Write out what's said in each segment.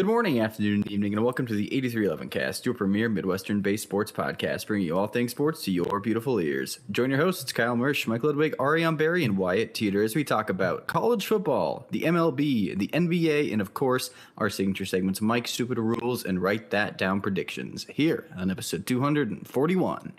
Good morning, afternoon, evening, and welcome to the 8311 Cast, your premier Midwestern based sports podcast, bringing you all things sports to your beautiful ears. Join your hosts, Kyle Mersch, Mike Ludwig, Ariane Barry, and Wyatt Teeter as we talk about college football, the MLB, the NBA, and of course, our signature segments, Mike Stupid Rules and Write That Down Predictions, here on episode 241.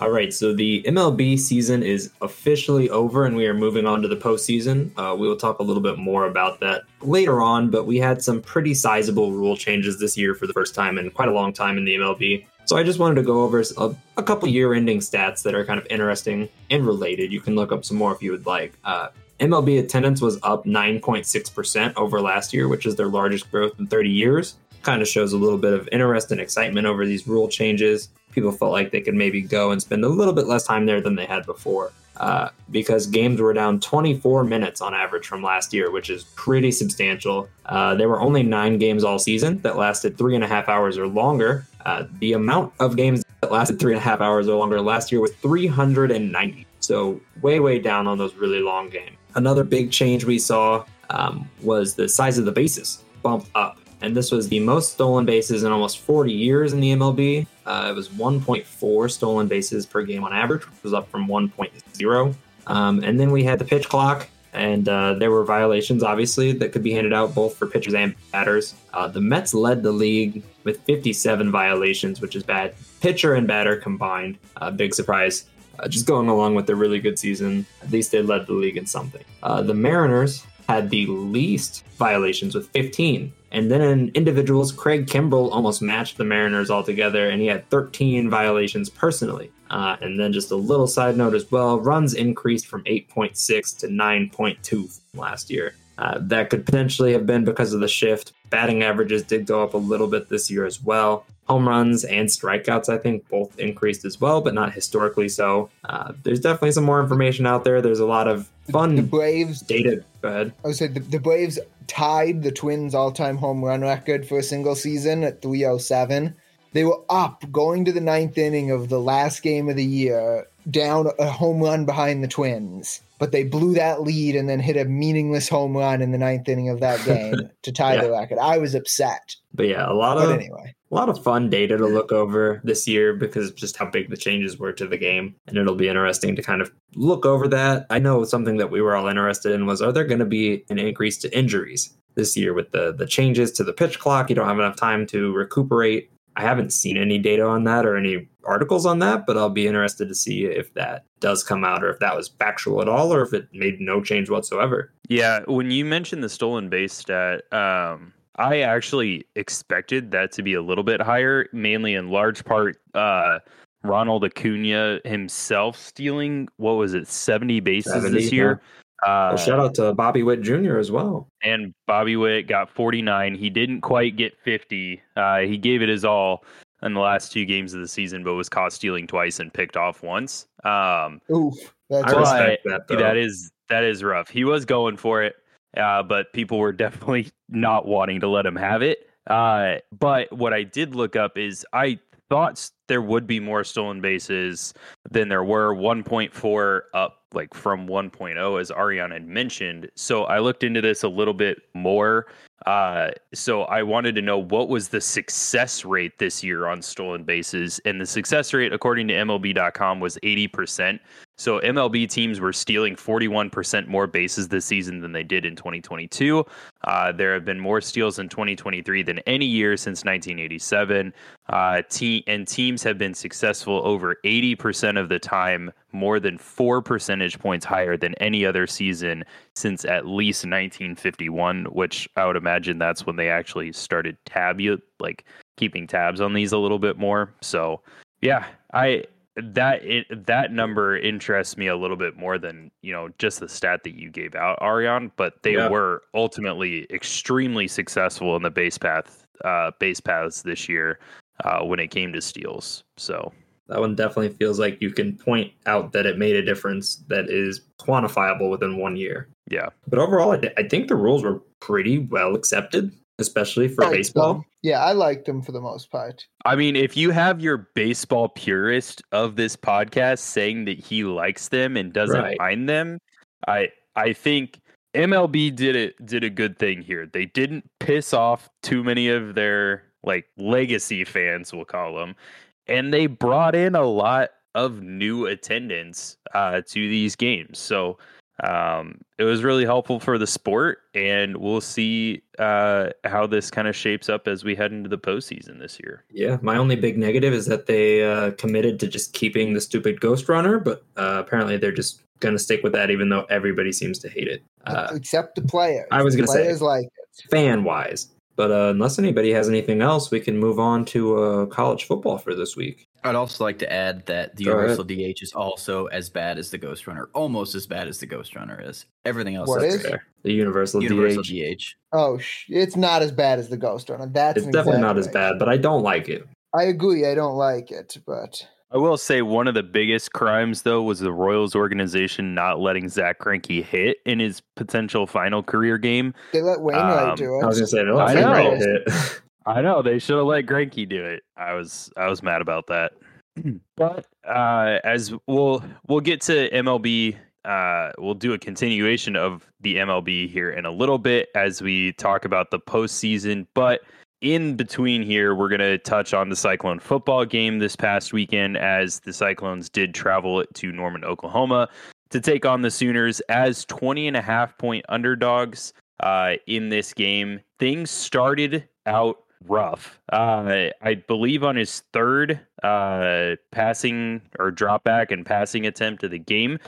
All right, so the MLB season is officially over and we are moving on to the postseason. Uh, we will talk a little bit more about that later on, but we had some pretty sizable rule changes this year for the first time in quite a long time in the MLB. So I just wanted to go over a, a couple year ending stats that are kind of interesting and related. You can look up some more if you would like. Uh, MLB attendance was up 9.6% over last year, which is their largest growth in 30 years. Kind of shows a little bit of interest and excitement over these rule changes people felt like they could maybe go and spend a little bit less time there than they had before. Uh, because games were down 24 minutes on average from last year, which is pretty substantial. Uh, there were only nine games all season that lasted three and a half hours or longer. Uh, the amount of games that lasted three and a half hours or longer last year was 390. So, way, way down on those really long games. Another big change we saw um, was the size of the bases bumped up and this was the most stolen bases in almost 40 years in the MLB. Uh, it was 1.4 stolen bases per game on average, which was up from 1.0. Um, and then we had the pitch clock, and uh, there were violations, obviously, that could be handed out both for pitchers and batters. Uh, the Mets led the league with 57 violations, which is bad. Pitcher and batter combined. Uh, big surprise. Uh, just going along with the really good season, at least they led the league in something. Uh, the Mariners had the least violations with 15. And then in individuals, Craig Kimbrel almost matched the Mariners altogether, and he had 13 violations personally. Uh, and then just a little side note as well runs increased from 8.6 to 9.2 last year. Uh, that could potentially have been because of the shift. Batting averages did go up a little bit this year as well. Home runs and strikeouts, I think, both increased as well, but not historically so. Uh, there's definitely some more information out there. There's a lot of fun the Braves data. Go ahead. I would say the, the Braves tied the Twins' all-time home run record for a single season at 307. They were up going to the ninth inning of the last game of the year, down a home run behind the Twins but they blew that lead and then hit a meaningless home run in the ninth inning of that game to tie yeah. the record. I was upset. But yeah, a lot but of anyway, a lot of fun data to look over this year because of just how big the changes were to the game, and it'll be interesting to kind of look over that. I know something that we were all interested in was: are there going to be an increase to injuries this year with the the changes to the pitch clock? You don't have enough time to recuperate I haven't seen any data on that or any articles on that, but I'll be interested to see if that does come out or if that was factual at all or if it made no change whatsoever. Yeah, when you mentioned the stolen base stat, um, I actually expected that to be a little bit higher, mainly in large part uh, Ronald Acuna himself stealing what was it, 70 bases 70, this year. Yeah. Uh, well, shout out to Bobby Witt Jr. as well. And Bobby Witt got 49. He didn't quite get 50. Uh, he gave it his all in the last two games of the season, but was caught stealing twice and picked off once. Um, Oof, that's I respect that. Though. That is that is rough. He was going for it, uh, but people were definitely not wanting to let him have it. Uh, but what I did look up is I thought there would be more stolen bases than there were 1.4 up like from 1.0 as Ariane had mentioned. So I looked into this a little bit more. Uh, so I wanted to know what was the success rate this year on stolen bases, and the success rate, according to MLB.com, was 80%. So MLB teams were stealing 41% more bases this season than they did in 2022. Uh, there have been more steals in 2023 than any year since 1987. Uh, te- and teams have been successful over 80% of the time, more than four percentage points higher than any other season since at least 1951, which I would imagine that's when they actually started tabu like keeping tabs on these a little bit more. So yeah, I that it, that number interests me a little bit more than you know just the stat that you gave out, Ariane. But they yeah. were ultimately extremely successful in the base path uh, base paths this year uh, when it came to steals. So that one definitely feels like you can point out that it made a difference that is quantifiable within one year. Yeah, but overall, I, th- I think the rules were pretty well accepted especially for baseball. Them. Yeah, I liked them for the most part. I mean, if you have your baseball purist of this podcast saying that he likes them and doesn't right. mind them, I I think MLB did it did a good thing here. They didn't piss off too many of their like legacy fans, we'll call them, and they brought in a lot of new attendance uh, to these games. So um, it was really helpful for the sport, and we'll see uh, how this kind of shapes up as we head into the postseason this year. Yeah, my only big negative is that they uh, committed to just keeping the stupid Ghost Runner, but uh, apparently they're just going to stick with that, even though everybody seems to hate it, uh, except the players. I was going to say, like fan wise. But uh, unless anybody has anything else, we can move on to uh, college football for this week. I'd also like to add that the Go Universal ahead. DH is also as bad as the Ghost Runner, almost as bad as the Ghost Runner is. Everything else what is fair. The Universal, Universal DH. DH. Oh, sh- it's not as bad as the Ghost Runner. That's it's definitely not as bad, but I don't like it. I agree. I don't like it, but I will say one of the biggest crimes though was the Royals organization not letting Zack Greinke hit in his potential final career game. They let Wainwright um, do it. I was gonna say no. I know. Hit. I know they should have let Greinke do it. I was I was mad about that. but uh, as we'll we'll get to MLB, uh, we'll do a continuation of the MLB here in a little bit as we talk about the postseason. But in between here, we're going to touch on the Cyclone football game this past weekend as the Cyclones did travel to Norman, Oklahoma to take on the Sooners as 20 and a half point underdogs uh, in this game. Things started out rough. Uh, I believe on his third uh, passing or drop back and passing attempt of the game,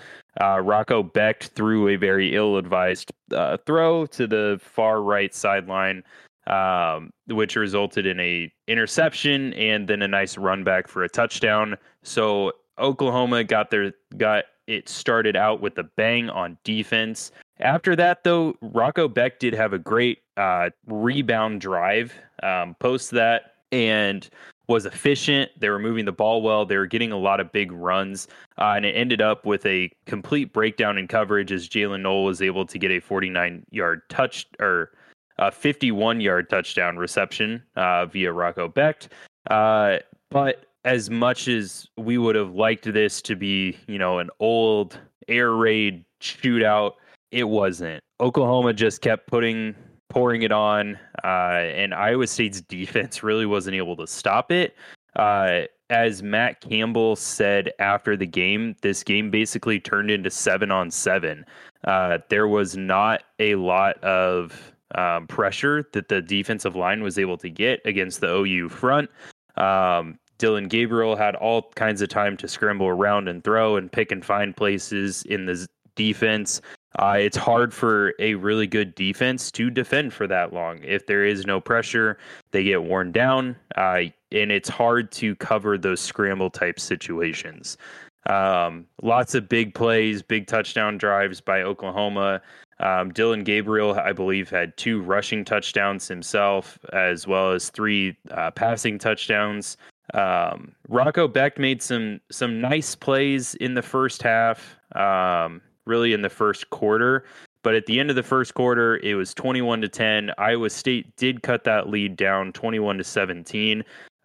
uh, Rocco Becht threw a very ill advised uh, throw to the far right sideline. Um, which resulted in a interception and then a nice run back for a touchdown. So Oklahoma got their got it started out with a bang on defense. After that, though, Rocco Becht did have a great uh, rebound drive um, post that and was efficient. They were moving the ball well. They were getting a lot of big runs, uh, and it ended up with a complete breakdown in coverage as Jaylin Noel was able to get a 49 yard touch or a 51 yard touchdown reception uh, via Rocco Becht. Uh, but as much as we would have liked this to be, you know, an old air raid shootout it wasn't. Oklahoma just kept putting pouring it on, uh, and Iowa State's defense really wasn't able to stop it. Uh, as Matt Campbell said after the game, this game basically turned into seven on seven. Uh, there was not a lot of um, pressure that the defensive line was able to get against the OU front. Um, Dillon Gabriel had all kinds of time to scramble around and throw and pick and find places in the defense. Uh, it's hard for a really good defense to defend for that long. If there is no pressure, they get worn down, uh, and it's hard to cover those scramble type situations. Um, lots of big plays, big touchdown drives by Oklahoma. Um, Dillon Gabriel, I believe, had two rushing touchdowns himself, as well as three uh, passing touchdowns. Um, Rocco Becht made some some nice plays in the first half. Um, really in the first quarter. But at the end of the first quarter, it was 21 to 10. Iowa State did cut that lead down 21 to 17.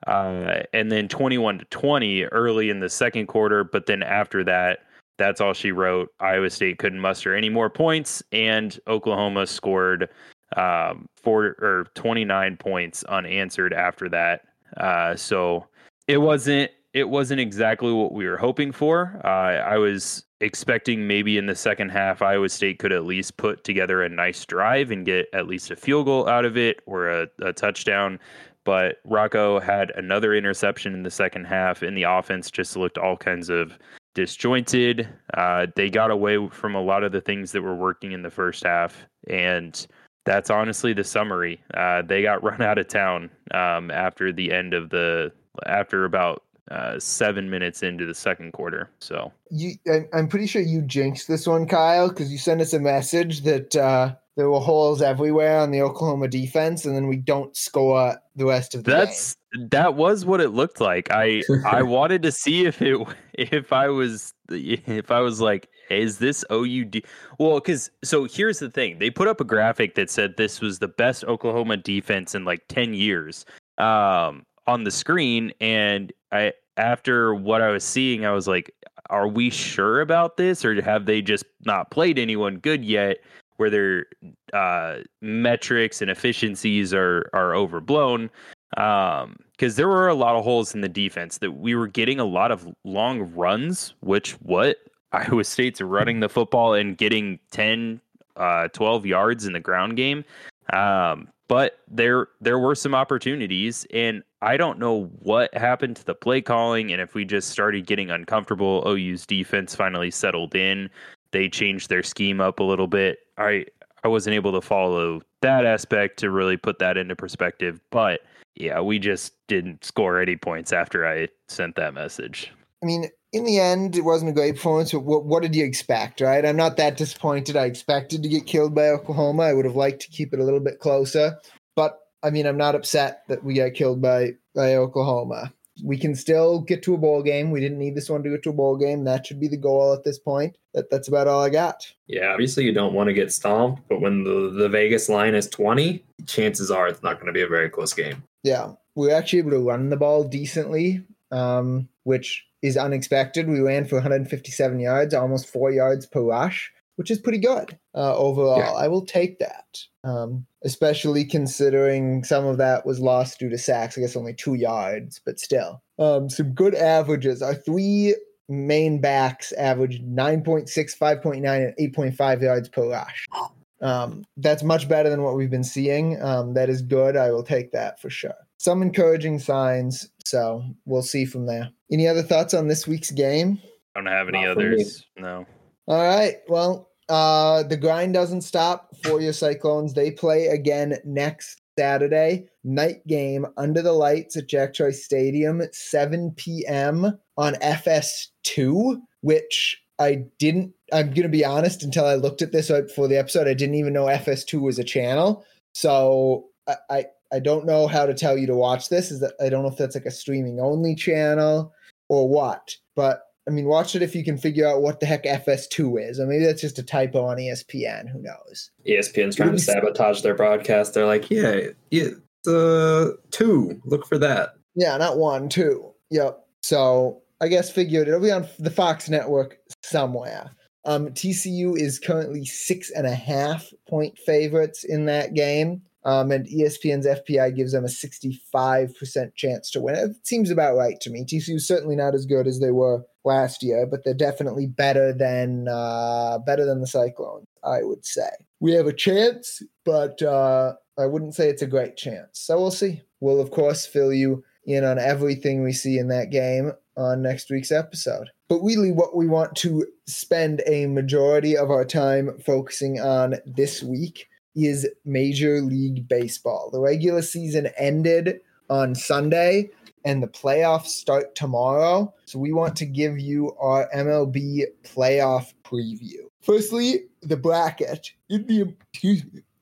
Uh, and then 21 to 20 early in the second quarter. But then after that, that's all she wrote. Iowa State couldn't muster any more points, and Oklahoma scored um, four or 29 points unanswered after that. Uh, so it wasn't it wasn't exactly what we were hoping for. Uh, I was expecting maybe in the second half, Iowa State could at least put together a nice drive and get at least a field goal out of it or a, a touchdown. But Rocco had another interception in the second half, and the offense just looked all kinds of disjointed. Uh, they got away from a lot of the things that were working in the first half, and that's honestly the summary. Uh, they got run out of town um, after the end of the after about uh, seven minutes into the second quarter. So you, I'm pretty sure you jinxed this one, Kyle, because you sent us a message that uh, there were holes everywhere on the Oklahoma defense, and then we don't score the rest of the That's game. That was what it looked like. I I wanted to see if it if I was if I was like, is this OUD? Well, because so here's the thing: they put up a graphic that said this was the best Oklahoma defense in like ten years. Um, on the screen and I after what I was seeing, I was like, are we sure about this, or have they just not played anyone good yet? Where their uh, metrics and efficiencies are are overblown, because um, there were a lot of holes in the defense that we were getting a lot of long runs, which what Iowa State's running the football and getting 10, uh, 12 yards in the ground game. Um, but there there were some opportunities and I don't know what happened to the play calling and if we just started getting uncomfortable. OU's defense finally settled in. They changed their scheme up a little bit. I I wasn't able to follow that aspect to really put that into perspective, but yeah, we just didn't score any points after I sent that message. I mean, in the end, it wasn't a great performance. But what, what did you expect, right? I'm not that disappointed. I expected to get killed by Oklahoma. I would have liked to keep it a little bit closer. But I mean, I'm not upset that we got killed by, by Oklahoma. We can still get to a bowl game. We didn't need this one to get to a bowl game. That should be the goal at this point. That that's about all I got. Yeah, obviously you don't want to get stomped, but when the, the Vegas line is 20, chances are it's not going to be a very close game. Yeah, we are actually able to run the ball decently, um, which is unexpected. We ran for 157 yards, almost four yards per rush, which is pretty good uh, overall. Yeah. I will take that, um, especially considering some of that was lost due to sacks. I guess only two yards, but still. Um, some good averages. Our three main backs averaged 9.6, 5.9, and 8.5 yards per rush. Um, that's much better than what we've been seeing. Um, that is good. I will take that for sure. Some encouraging signs. So we'll see from there. Any other thoughts on this week's game? I don't have any Not others. No. All right. Well, uh, the grind doesn't stop for your Cyclones. They play again next Saturday night game under the lights at Jack Trice Stadium at 7 p.m. on FS2, which I didn't. I'm going to be honest. Until I looked at this right before the episode, I didn't even know FS2 was a channel. So I, I, I don't know how to tell you to watch this. Is that I don't know if that's like a streaming only channel or what. But I mean, watch it if you can figure out what the heck FS2 is. Or maybe that's just a typo on ESPN. Who knows? ESPN's trying to sabotage their broadcast. They're like, yeah, yeah, uh, two. Look for that. Yeah, not one, two. Yep. So I guess figured it'll be on the Fox network somewhere. Um, TCU is currently six and a half point favorites in that game. Um, and ESPN's FPI gives them a 65% chance to win. It seems about right to me. TCU is certainly not as good as they were last year, but they're definitely better than uh, better than the Cyclones, I would say. We have a chance, but uh, I wouldn't say it's a great chance. So we'll see. We'll of course fill you in on everything we see in that game on next week's episode. But really, what we want to spend a majority of our time focusing on this week is Major League Baseball. The regular season ended on Sunday and the playoffs start tomorrow. So we want to give you our MLB playoff preview. Firstly, the bracket in the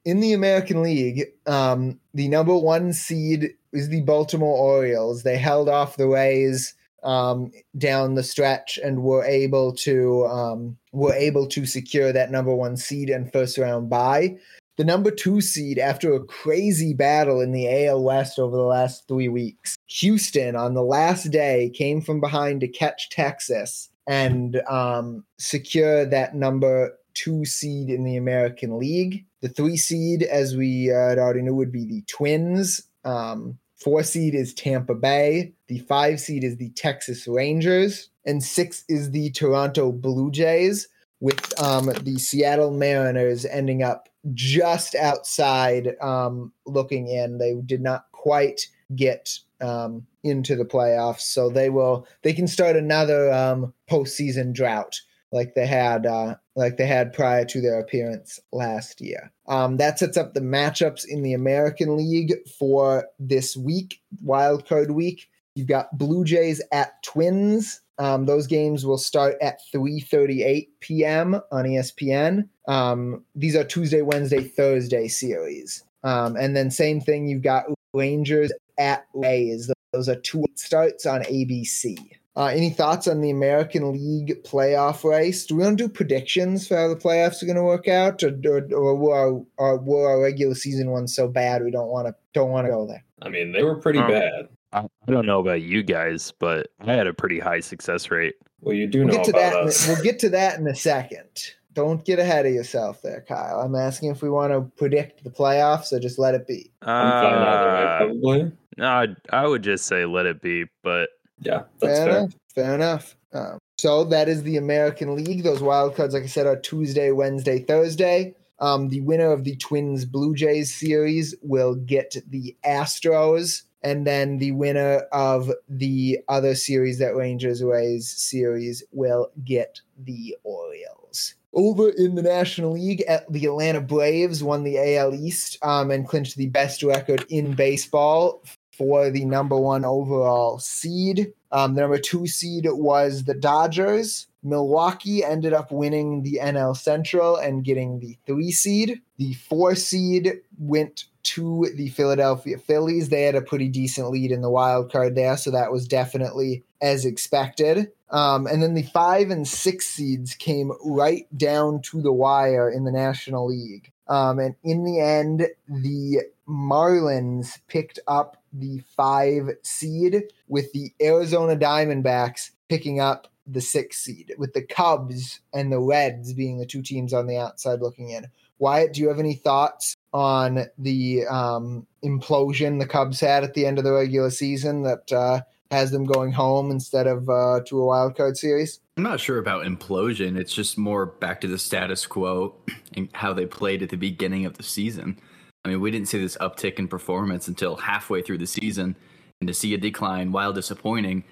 in the American League, um, the number one seed is the Baltimore Orioles. They held off the Rays um, down the stretch and were able to um, were able to secure that number one seed and first round bye the number two seed after a crazy battle in the AL West over the last three weeks. Houston on the last day came from behind to catch Texas and um, secure that number two seed in the American League. The three seed, as we uh, already knew, would be the Twins. Um, four seed is Tampa Bay. The five seed is the Texas Rangers. And six is the Toronto Blue Jays, with um, the Seattle Mariners ending up just outside um, looking in. They did not quite get um, into the playoffs, so they will. They can start another um, postseason drought like they had uh, like they had prior to their appearance last year. Um, that sets up the matchups in the American League for this week, Wild Card Week. You've got Blue Jays at Twins. Um, those games will start at 3:38 p.m. on ESPN. Um, these are Tuesday, Wednesday, Thursday series, um, and then same thing. You've got Rangers at Rays. Those are two starts on ABC. Uh, any thoughts on the American League playoff race? Do we want to do predictions for how the playoffs are going to work out, or, or, or were, our, our, were our regular season ones so bad we don't want to don't want to go there? I mean, they were pretty um, bad. I don't know about you guys, but I had a pretty high success rate Well, you do know we'll get to about that. us. In, we'll get to that in a second. Don't get ahead of yourself there, Kyle. I'm asking if we want to predict the playoffs or just let it be. I'm fine either way, Uh, probably. no, I, I would just say let it be, but Yeah, that's fair, fair. enough. Fair enough. Um, so that is the American League. Those wild cards, like I said, are Tuesday, Wednesday, Thursday. Um, the winner of the Twins Blue Jays series will get the Astros, and then the winner of the other series that Rangers Rays series will get the Orioles. Over in the National League, at the Atlanta Braves won the AL East um, and clinched the best record in baseball for the number one overall seed. Um, the number two seed was the Dodgers. Milwaukee ended up winning the NL Central and getting the three seed. The four seed went to the Philadelphia Phillies. They had a pretty decent lead in the wild card there, so that was definitely as expected. Um, and then the five and six seeds came right down to the wire in the National League. Um, and in the end, the Marlins picked up the five seed, with the Arizona Diamondbacks picking up the six seed, with the Cubs and the Reds being the two teams on the outside looking in. Wyatt, do you have any thoughts on the um, implosion the Cubs had at the end of the regular season that uh, has them going home instead of uh, to a wild card series? I'm not sure about implosion. It's just more back to the status quo and how they played at the beginning of the season. I mean, we didn't see this uptick in performance until halfway through the season, and to see a decline, while disappointing,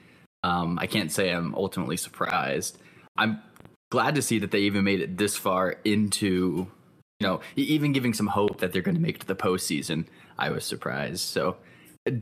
um, I can't say I'm ultimately surprised. I'm glad to see that they even made it this far into, you know, even giving some hope that they're going to make it to the postseason. I was surprised. So,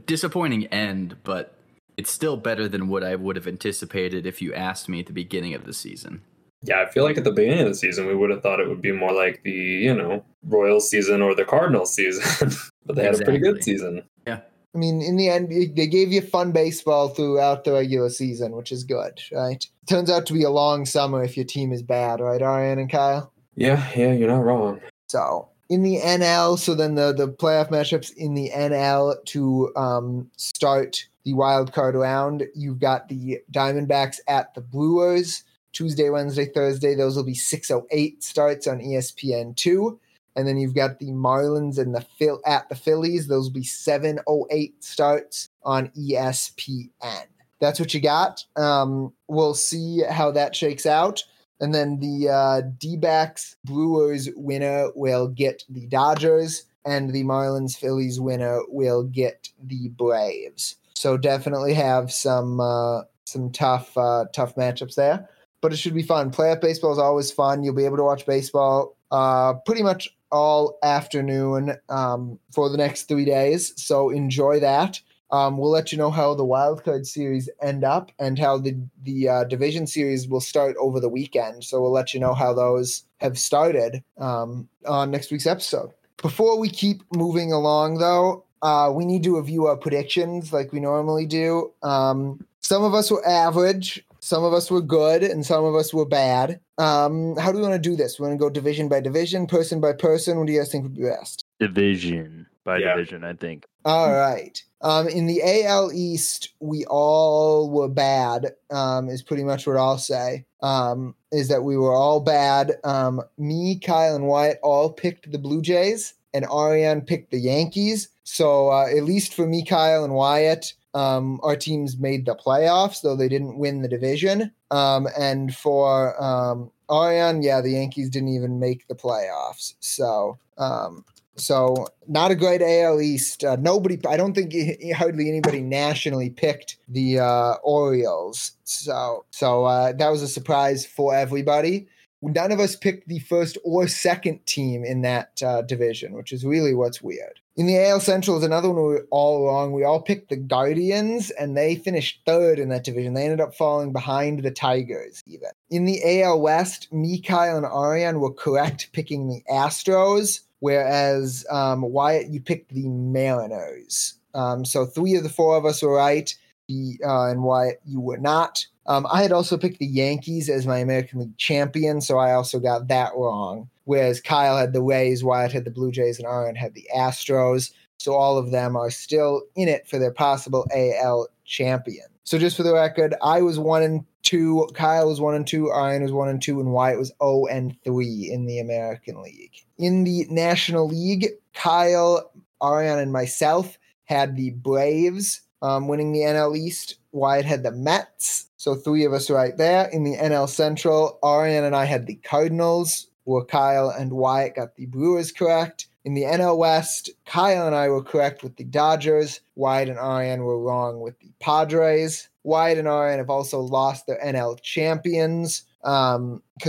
disappointing end, but it's still better than what I would have anticipated if you asked me at the beginning of the season. Yeah, I feel like at the beginning of the season we would have thought it would be more like the, you know, Royals season or the Cardinals season. but they had a pretty good season. Yeah. I mean, in the end, they gave you fun baseball throughout the regular season, which is good, right? Turns out to be a long summer if your team is bad, right, Ariane and Kyle? Yeah, yeah, you're not wrong. So in the NL, so then the the playoff matchups in the NL to um, start the wild card round, you've got the Diamondbacks at the Brewers Tuesday, Wednesday, Thursday. Those will be six oh eight starts on E ESPN two, and then you've got the Marlins and the Phil at the Phillies. Those will be seven oh eight starts on ESPN. That's what you got. Um, we'll see how that shakes out. And then the uh, D backs Brewers winner will get the Dodgers, and the Marlins Phillies winner will get the Braves. So definitely have some uh, some tough uh, tough matchups there, but it should be fun. Playoff baseball is always fun. You'll be able to watch baseball uh, pretty much all afternoon um, for the next three days. So enjoy that. Um, we'll let you know how the wild card series end up and how the the uh, division series will start over the weekend. So we'll let you know how those have started um, on next week's episode. Before we keep moving along, though, uh, we need to review our predictions like we normally do. Um, some of us were average, some of us were good, and some of us were bad. Um, how do we want to do this? We want to go division by division, person by person. What do you guys think would be best? division by Yeah. division, I think. All right. Um, in the AL East, we all were bad. Um, is pretty much what I'll say. Um, is that we were all bad. Um, me, Kyle, and Wyatt all picked the Blue Jays, and Ariane picked the Yankees. So uh, at least for me, Kyle, and Wyatt, um, our teams made the playoffs, though they didn't win the division. Um, and for um, yeah, the Yankees didn't even make the playoffs. So um, so not a great AL East. Uh, nobody, I don't think hardly anybody nationally picked the uh, Orioles. So so uh, that was a surprise for everybody. None of us picked the first or second team in that uh, division, which is really what's weird. In the AL Central is another one we all wrong. We all picked the Guardians, and they finished third in that division. They ended up falling behind the Tigers, even. In the AL West, Kyle, and Ariane were correct picking the Astros whereas um, Wyatt, you picked the Mariners. Um, so three of the four of us were right, uh, and Wyatt, you were not. Um, I had also picked the Yankees as my American League champion, so I also got that wrong. Whereas Kyle had the Rays, Wyatt had the Blue Jays, and Ariane had the Astros. So all of them are still in it for their possible AL champion. So just for the record, I was one and two. Kyle was one and two. Ariane was one and two, and Wyatt was zero oh and three in the American League. In the National League, Kyle, Arian, and myself had the Braves um, winning the NL East. Wyatt had the Mets. So three of us right there. In the NL Central, Ariane and I had the Cardinals, where Kyle and Wyatt got the Brewers correct. In the NL West, Kyle and I were correct with the Dodgers. Wyatt and Ariane were wrong with the Padres. Wyatt and Ariane have also lost their NL champions because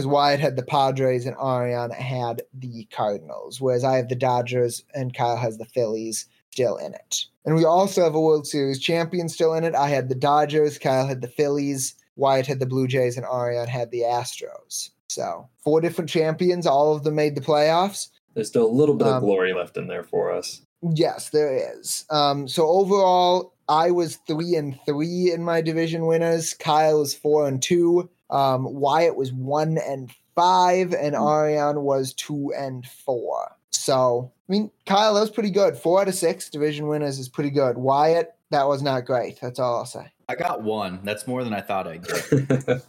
um, Wyatt had the Padres and Ariane had the Cardinals, whereas I have the Dodgers and Kyle has the Phillies still in it. And we also have a World Series champion still in it. I had the Dodgers, Kyle had the Phillies, Wyatt had the Blue Jays, and Ariane had the Astros. So four different champions, all of them made the playoffs. There's still a little bit um, of glory left in there for us. Yes, there is. Um, so overall, I was three and three in my division winners. Kyle was four and two. Um, Wyatt was one and five, and hmm. Ariane was two and four. So, I mean, Kyle, that was pretty good. Four out of six division winners is pretty good. Wyatt, that was not great. That's all I'll say. I got one. That's more than I thought I'd get.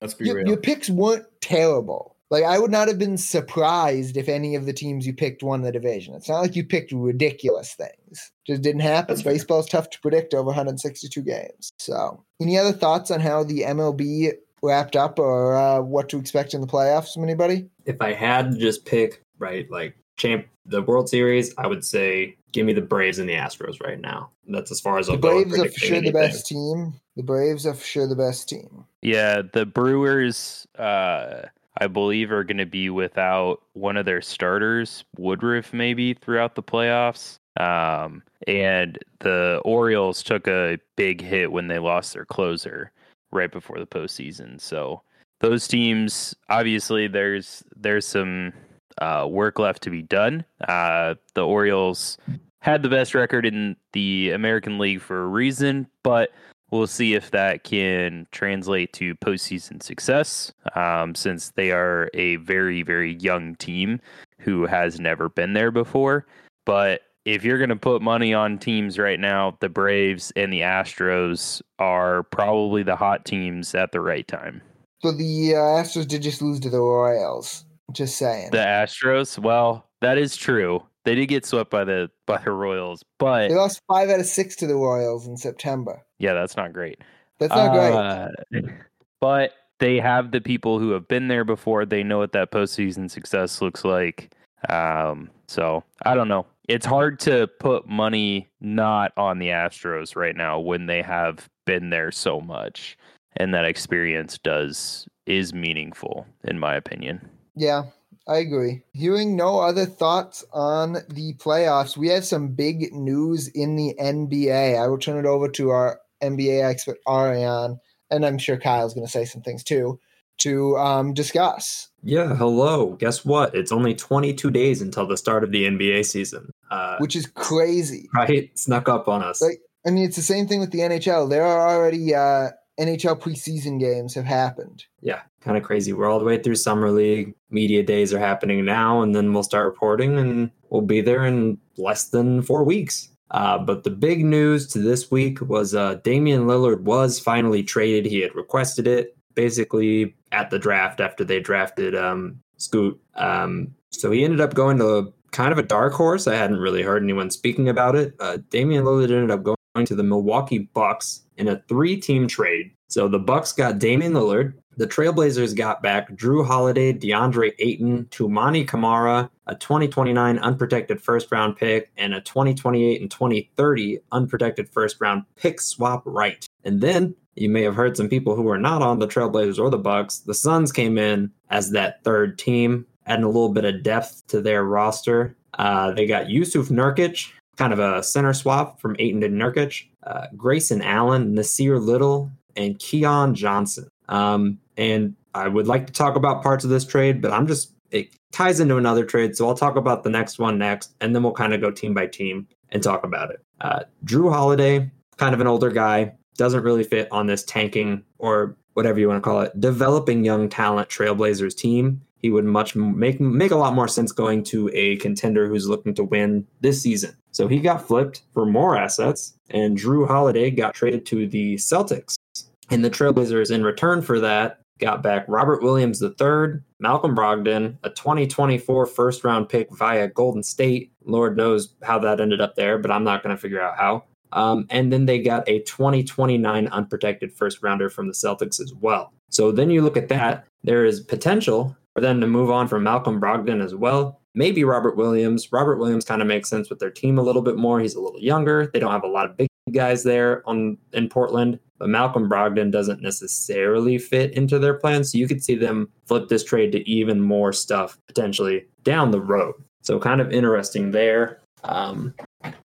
Let's be your, real. Your picks weren't terrible. Like I would not have been surprised if any of the teams you picked won the division. It's not like you picked ridiculous things. Just didn't happen. That's Baseball's fair. tough to predict over 162 games. So, any other thoughts on how the MLB wrapped up or uh, what to expect in the playoffs from anybody? If I had to just pick right, like champ the World Series, I would say give me the Braves and the Astros right now. That's as far as I'll go. the Braves are for sure anything. the best team. The Braves are for sure the best team. Yeah, the Brewers. Uh, I believe, are going to be without one of their starters, Woodruff, maybe throughout the playoffs. Um, and the Orioles took a big hit when they lost their closer right before the postseason. So those teams, obviously, there's there's some uh, work left to be done. Uh, the Orioles had the best record in the American League for a reason, but We'll see if that can translate to postseason success, um, since they are a very, very young team who has never been there before. But if you're going to put money on teams right now, the Braves and the Astros are probably the hot teams at the right time. So the uh, Astros did just lose to the Royals. Just saying. The Astros, well, that is true. They did get swept by the by the Royals, but they lost five out of six to the Royals in September. Yeah, that's not great. That's not uh, great. But they have the people who have been there before. They know what that postseason success looks like. Um, so I don't know. It's hard to put money not on the Astros right now when they have been there so much, and that experience does is meaningful, in my opinion. Yeah, I agree. Hearing no other thoughts on the playoffs, we have some big news in the NBA. I will turn it over to our NBA expert, Ariane, and I'm sure Kyle's going to say some things too, to um, discuss. Yeah, hello. Guess what? It's only 22 days until the start of the NBA season. Uh, Which is crazy. Right? Snuck up on us. Like, I mean, it's the same thing with the NHL. There are already uh, NHL preseason games have happened. Yeah, kind of crazy. We're all the way through summer league. Media days are happening now, and then we'll start reporting, and we'll be there in less than four weeks. Uh, but the big news to this week was uh, Damian Lillard was finally traded. He had requested it basically at the draft after they drafted um, Scoot. Um, so he ended up going to kind of a dark horse. I hadn't really heard anyone speaking about it. Uh, Damian Lillard ended up going to the Milwaukee Bucks in a three-team trade. So the Bucks got Damian Lillard, the Trailblazers got back Jrue Holiday, DeAndre Ayton, Toumani Camara, a 2029 unprotected first round pick, and a 2028 and 2030 unprotected first round pick swap right. And then you may have heard some people who were not on the Trailblazers or the Bucks. The Suns came in as that third team, adding a little bit of depth to their roster. Uh, they got Jusuf Nurkic, kind of a center swap from Ayton to Nurkic, uh, Grayson Allen, Nassir Little, and Keon Johnson. Um, and I would like to talk about parts of this trade, but I'm just, it ties into another trade. So I'll talk about the next one next, and then we'll kind of go team by team and talk about it. Uh, Jrue Holiday, kind of an older guy, doesn't really fit on this tanking or whatever you want to call it, developing young talent Trailblazers team. He would much make make a lot more sense going to a contender who's looking to win this season. So he got flipped for more assets, and Jrue Holiday got traded to the Celtics And the Trailblazers, in return for that, got back Robert Williams III, Malcolm Brogdon, a 2024 first round pick via Golden State. Lord knows how that ended up there, but I'm not going to figure out how. Um, and then they got a 2029 unprotected first rounder from the Celtics as well. So then you look at that, there is potential for them to move on from Malcolm Brogdon as well. Maybe Robert Williams. Robert Williams kind of makes sense with their team a little bit more. He's a little younger. They don't have a lot of big guys there on in Portland, but Malcolm Brogdon doesn't necessarily fit into their plans. So you could see them flip this trade to even more stuff potentially down the road. So kind of interesting there. Um,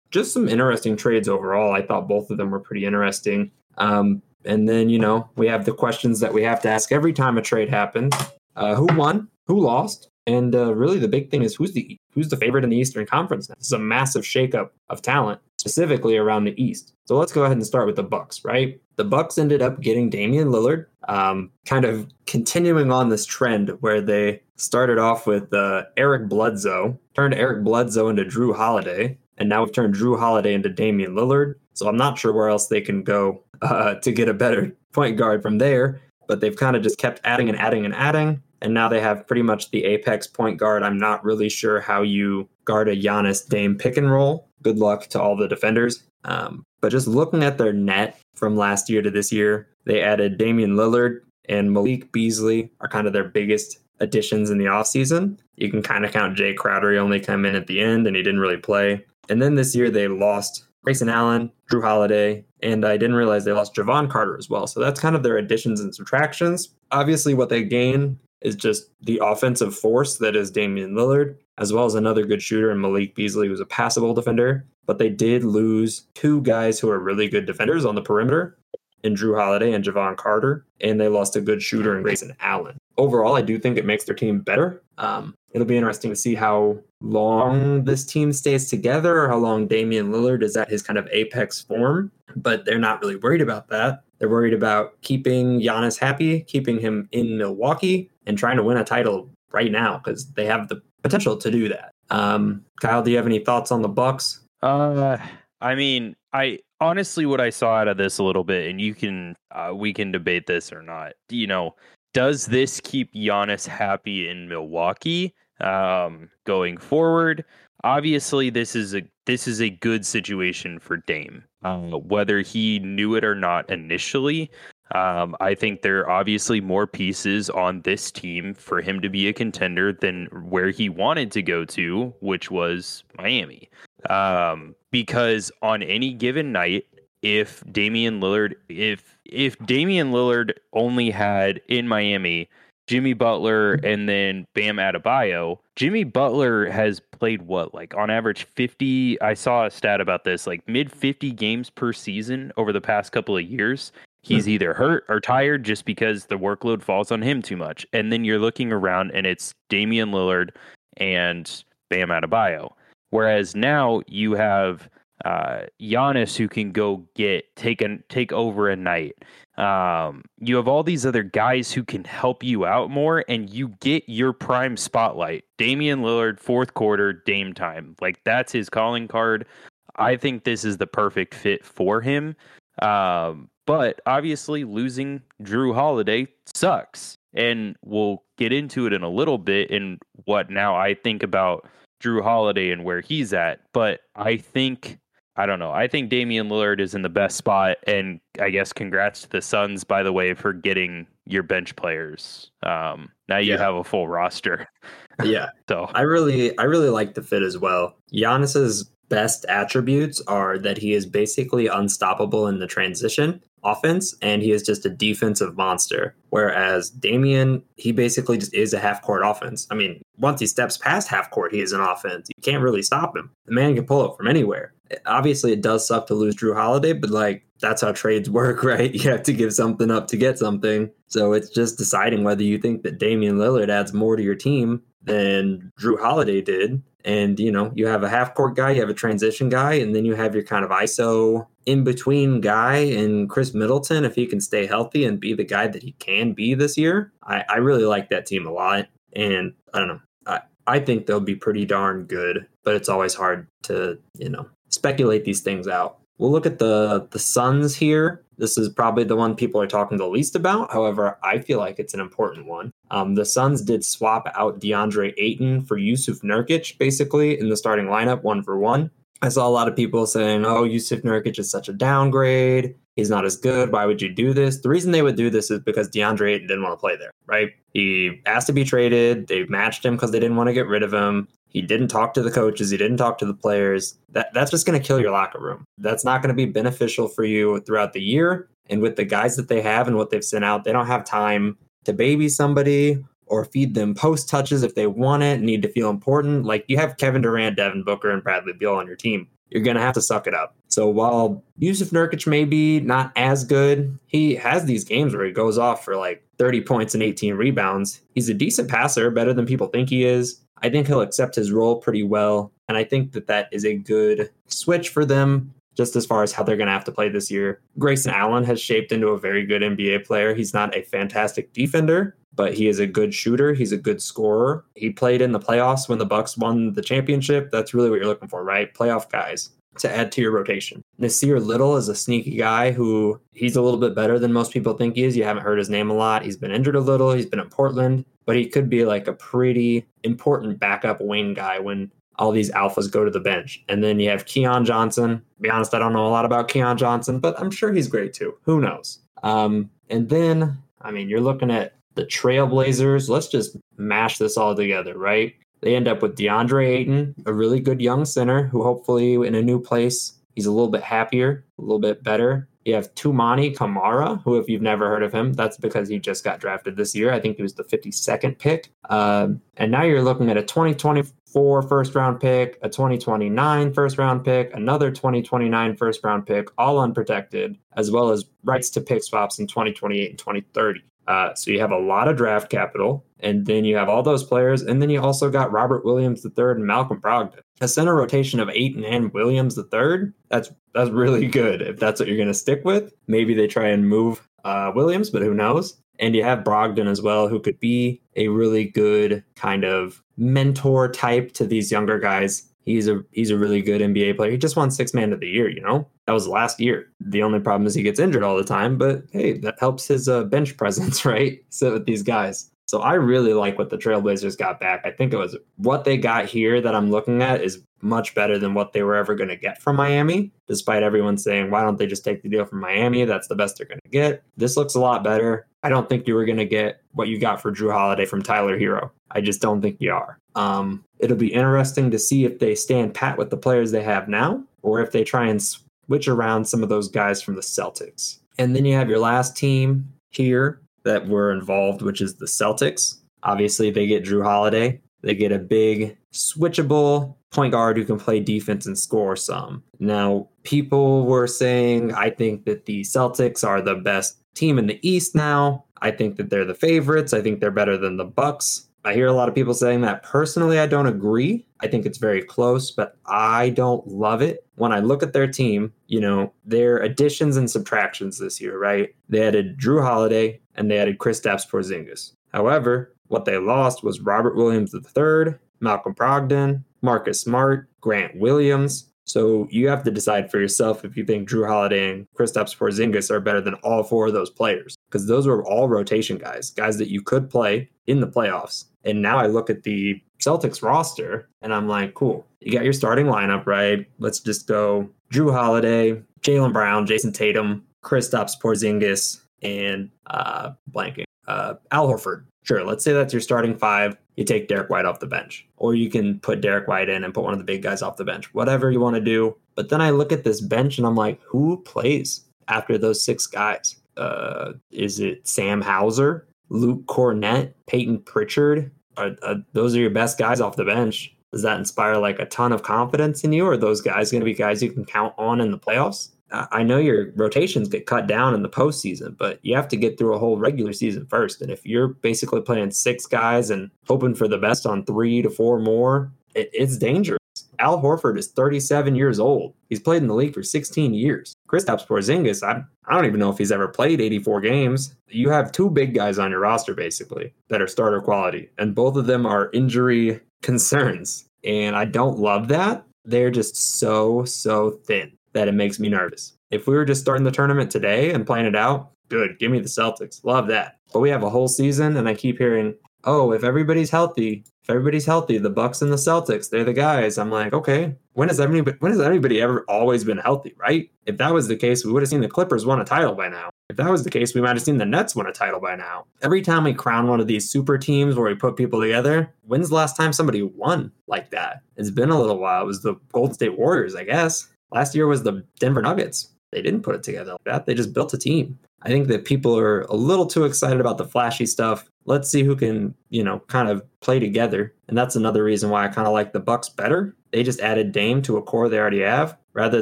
just some interesting trades overall. I thought both of them were pretty interesting. Um, and then you know we have the questions that we have to ask every time a trade happens: uh, who won, who lost, and uh, really the big thing is who's the who's the favorite in the Eastern Conference. This is a massive shakeup of talent, specifically around the East. So let's go ahead and start with the Bucks. Right, the Bucks ended up getting Damian Lillard, um, kind of continuing on this trend where they started off with uh, Eric Bledsoe, turned Eric Bledsoe into Jrue Holiday, and now we've turned Jrue Holiday into Damian Lillard. So I'm not sure where else they can go uh, to get a better point guard from there. But they've kind of just kept adding and adding and adding. And now they have pretty much the apex point guard. I'm not really sure how you guard a Giannis Dame pick and roll. Good luck to all the defenders. Um, but just looking at their net from last year to this year, they added Damian Lillard and Malik Beasley are kind of their biggest additions in the offseason. You can kind of count Jae Crowder. He only came in at the end and he didn't really play. And then this year they lost Grayson Allen, Jrue Holiday, and I didn't realize they lost Jevon Carter as well. So that's kind of their additions and subtractions. Obviously, what they gain is just the offensive force that is Damian Lillard, as well as another good shooter and Malik Beasley, who's a passable defender. But they did lose two guys who are really good defenders on the perimeter in Jrue Holiday and Jevon Carter, and they lost a good shooter in Grayson Allen. Overall, I do think it makes their team better. Um, it'll be interesting to see how long this team stays together or how long Damian Lillard is at his kind of apex form. But they're not really worried about that. They're worried about keeping Giannis happy, keeping him in Milwaukee, and trying to win a title right now because they have the potential to do that. Um, Kyle, do you have any thoughts on the Bucks? Uh, I mean, I honestly, what I saw out of this a little bit, and you can, uh, we can debate this or not. You know, does this keep Giannis happy in Milwaukee um, going forward? Obviously, this is a this is a good situation for Dame. Um, whether he knew it or not initially, um, I think there are obviously more pieces on this team for him to be a contender than where he wanted to go to, which was Miami. Um, because on any given night, if Damian Lillard, if if Damian Lillard only had in Miami Jimmy Butler and then Bam Adebayo, Jimmy Butler has played what like on average 50 I saw a stat about this like mid 50 games per season over the past couple of years. He's hmm. either hurt or tired just because the workload falls on him too much. And then you're looking around and it's Damian Lillard and Bam Adebayo. Whereas now you have uh, Giannis who can go get take a, take over a night. Um, you have all these other guys who can help you out more, and you get your prime spotlight. Damian Lillard, fourth quarter, Dame time. Like that's his calling card. I think this is the perfect fit for him. Um, but obviously, losing Jrue Holiday sucks, and we'll get into it in a little bit. In what now I think about Jrue Holiday and where he's at, but I think I don't know. I think Damian Lillard is in the best spot, and I guess congrats to the Suns, by the way, for getting your bench players. Um, now you yeah. have a full roster. yeah. So I really, I really like the fit as well. Giannis's best attributes are that he is basically unstoppable in the transition offense and he is just a defensive monster. Whereas Damian, he basically just is a half court offense. I mean, once he steps past half court, he is an offense. You can't really stop him. The man can pull up from anywhere. Obviously, it does suck to lose Jrue Holiday, but like that's how trades work, right? You have to give something up to get something. So it's just deciding whether you think that Damian Lillard adds more to your team than Jrue Holiday did. And you know, you have a half court guy, you have a transition guy, and then you have your kind of ISO in between guy and Khris Middleton. If he can stay healthy and be the guy that he can be this year, I, I really like that team a lot. And I don't know, I, I think they'll be pretty darn good, but it's always hard to, you know, speculate these things out. We'll look at the the Suns here. This is probably the one people are talking the least about. However, I feel like it's an important one. Um, the Suns did swap out DeAndre Ayton for Jusuf Nurkic, basically in the starting lineup, one for one. I saw a lot of people saying, "Oh, Jusuf Nurkic is such a downgrade. He's not as good. Why would you do this?" The reason they would do this is because DeAndre Ayton didn't want to play there, right? He asked to be traded. They matched him because they didn't want to get rid of him. He didn't talk to the coaches. He didn't talk to the players. That that's just going to kill your locker room. That's not going to be beneficial for you throughout the year. And with the guys that they have and what they've sent out, they don't have time to baby somebody or feed them post touches if they want it, need to feel important. Like you have Kevin Durant, Devin Booker, and Bradley Beal on your team. You're going to have to suck it up. So while Jusuf Nurkic may be not as good, he has these games where he goes off for like 30 points and 18 rebounds. He's a decent passer, better than people think he is. I think he'll accept his role pretty well. And I think that that is a good switch for them just as far as how they're going to have to play this year. Grayson Allen has shaped into a very good NBA player. He's not a fantastic defender, but he is a good shooter. He's a good scorer. He played in the playoffs when the Bucks won the championship. That's really what you're looking for, right? Playoff guys to add to your rotation. Nassir Little is a sneaky guy who he's a little bit better than most people think he is. You haven't heard his name a lot. He's been injured a little. He's been in Portland, but he could be like a pretty important backup wing guy when all these alphas go to the bench. And then you have Keon Johnson. To be honest, I don't know a lot about Keon Johnson, but I'm sure he's great too. Who knows? Um, and then, I mean, you're looking at the Trailblazers. Let's just mash this all together, right? They end up with DeAndre Ayton, a really good young center who hopefully in a new place, he's a little bit happier, a little bit better. You have Toumani Camara, who, if you've never heard of him, that's because he just got drafted this year. I think he was the 52nd pick. Um, and now you're looking at a 2024 first round pick, a 2029 first round pick, another 2029 first round pick, all unprotected, as well as rights to pick swaps in 2028 and 2030. Uh, so you have a lot of draft capital, and then you have all those players, and then you also got Robert Williams III and Malcolm Brogdon. A center rotation of Ayton and Williams III. That's that's really good if that's what you're going to stick with. Maybe they try and move uh, Williams, but who knows? And you have Brogdon as well, who could be a really good kind of mentor type to these younger guys he's a he's a really good NBA player. He just won six man of the year, you know? That was last year. The only problem is he gets injured all the time, but hey, that helps his uh, bench presence, right? Sit with these guys. So I really like what the Trailblazers got back. I think it was what they got here that I'm looking at is much better than what they were ever going to get from Miami, despite everyone saying, why don't they just take the deal from Miami? That's the best they're going to get. This looks a lot better. I don't think you were going to get what you got for Jrue Holiday from Tyler Herro. I just don't think you are. Um, it'll be interesting to see if they stand pat with the players they have now or if they try and switch around some of those guys from the Celtics. And then you have your last team here that were involved, which is the Celtics. Obviously, they get Jrue Holiday. They get a big, switchable point guard who can play defense and score some. Now, people were saying, I think that the Celtics are the best team in the East now. I think that they're the favorites. I think they're better than the Bucks. I hear a lot of people saying that. Personally, I don't agree. I think it's very close, but I don't love it. When I look at their team, you know, their additions and subtractions this year, right? They added Jrue Holiday and they added Kristaps Porzingis. However, what they lost was Robert Williams III, Malcolm Brogdon, Marcus Smart, Grant Williams. So you have to decide for yourself if you think Jrue Holiday and Kristaps Porzingis are better than all four of those players, because those were all rotation guys, guys that you could play in the playoffs. And now I look at the Celtics roster and I'm like, cool, you got your starting lineup, right? Let's just go Jrue Holiday, Jaylen Brown, Jayson Tatum, Kristaps Porzingis, and uh, blanking, uh, Al Horford. Sure, let's say that's your starting five. You take Derrick White off the bench, or you can put Derrick White in and put one of the big guys off the bench, whatever you want to do. But then I look at this bench and I'm like, who plays after those six guys? Uh, is it Sam Hauser, Luke Kornet, Payton Pritchard? Are, those are your best guys off the bench? Does that inspire like a ton of confidence in you? Or are those guys going to be guys you can count on in the playoffs? I know your rotations get cut down in the postseason, but you have to get through a whole regular season first. And if you're basically playing six guys and hoping for the best on three to four more, it, it's dangerous. Al Horford is 37 years old. He's played in the league for 16 years. Kristaps Porzingis, I, I don't even know if he's ever played 84 games. You have two big guys on your roster, basically, that are starter quality, and both of them are injury concerns. And I don't love that. They're just so, so thin that it makes me nervous. If we were just starting the tournament today and playing it out, good. Give me the Celtics. Love that. But we have a whole season, and I keep hearing, oh, if everybody's healthy, if everybody's healthy, the Bucks and the Celtics, they're the guys. I'm like, okay, when has anybody when has ever always been healthy, right? If that was the case, we would have seen the Clippers won a title by now. If that was the case, we might have seen the Nets win a title by now. Every time we crown one of these super teams where we put people together, when's the last time somebody won like that? It's been a little while. It was the Golden State Warriors, I guess. Last year was the Denver Nuggets. They didn't put it together like that. They just built a team. I think that people are a little too excited about the flashy stuff. Let's see who can, you know, kind of play together. And that's another reason why I kind of like the Bucks better. They just added Dame to a core they already have rather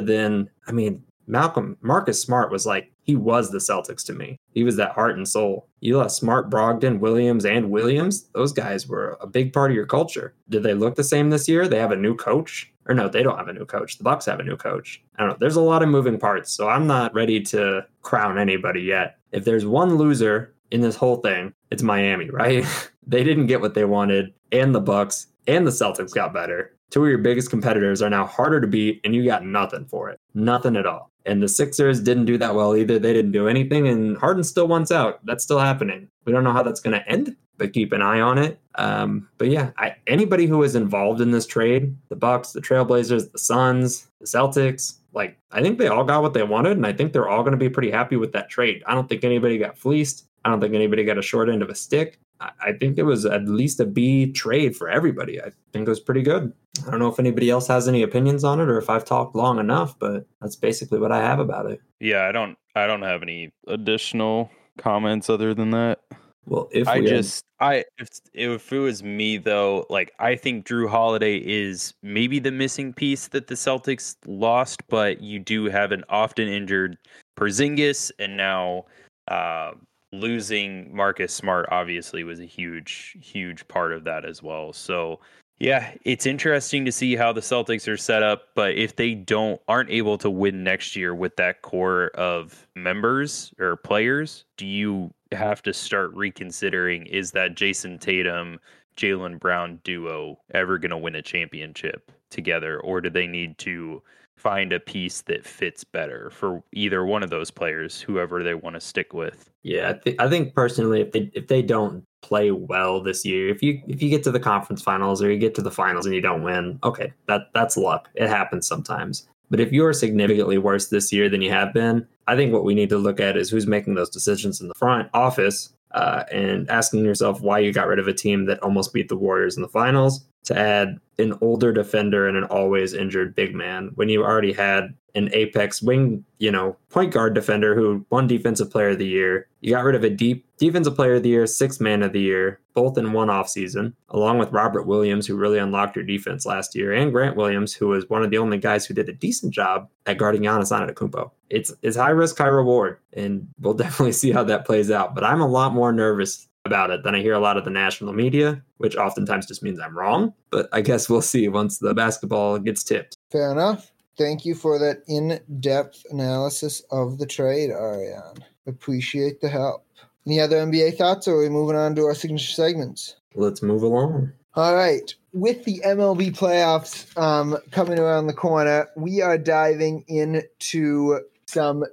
than I mean, Malcolm Marcus Smart was like he was the Celtics to me. He was that heart and soul. You lost Smart, Brogdon, Williams, and Williams. Those guys were a big part of your culture. Did they look the same this year? They have a new coach. Or no, they don't have a new coach. The Bucks have a new coach. I don't know. There's a lot of moving parts, so I'm not ready to crown anybody yet. If there's one loser in this whole thing, it's Miami, right? they didn't get what they wanted, and the Bucks and the Celtics got better. Two of your biggest competitors are now harder to beat, and you got nothing for it. Nothing at all. And the Sixers didn't do that well either. They didn't do anything, and Harden still wants out. That's still happening. We don't know how that's going to end, but keep an eye on it. Um, but yeah, I, anybody was involved in this trade, the Bucks, the Trailblazers, the Suns, the Celtics, like I think they all got what they wanted, and I think they're all going to be pretty happy with that trade. I don't think anybody got fleeced. I don't think anybody got a short end of a stick. I think it was at least a B trade for everybody. I think it was pretty good. I don't know if anybody else has any opinions on it or if I've talked long enough, but that's basically what I have about it. Yeah, I don't I don't have any additional comments other than that. Well, if I just had... I if if it was me though, like I think Jrue Holiday is maybe the missing piece that the Celtics lost, but you do have an often injured Porzingis and now uh, losing Marcus Smart obviously was a huge, huge part of that as well. So yeah, it's interesting to see how the Celtics are set up, but if they don't aren't able to win next year with that core of members or players, do you have to start reconsidering is that Jayson Tatum, Jaylen Brown duo ever going to win a championship together or do they need to find a piece that fits better for either one of those players, whoever they want to stick with. Yeah, I, th- I think personally, if they if they don't play well this year, if you if you get to the conference finals or you get to the finals and you don't win, okay, that that's luck. It happens sometimes. But if you're significantly worse this year than you have been, I think what we need to look at is who's making those decisions in the front office uh, and asking yourself why you got rid of a team that almost beat the Warriors in the finals to add an older defender and an always injured big man when you already had an apex wing, you know, point guard defender who won defensive player of the year. You got rid of a deep defensive player of the year, Sixth man of the year, both in one offseason, along with Robert Williams, who really unlocked your defense last year, and Grant Williams, who was one of the only guys who did a decent job at guarding Giannis Antetokounmpo. It's it's high risk, high reward, and we'll definitely see how that plays out. But I'm a lot more nervous about it than I hear a lot of the national media, which oftentimes just means I'm wrong. But I guess we'll see once the basketball gets tipped. Fair enough. Thank you for that in depth analysis of the trade, Ariane. Appreciate the help. Any other NBA thoughts, or are we moving on to our signature segments? Let's move along. All right. With the MLB playoffs um, coming around the corner, we are diving into some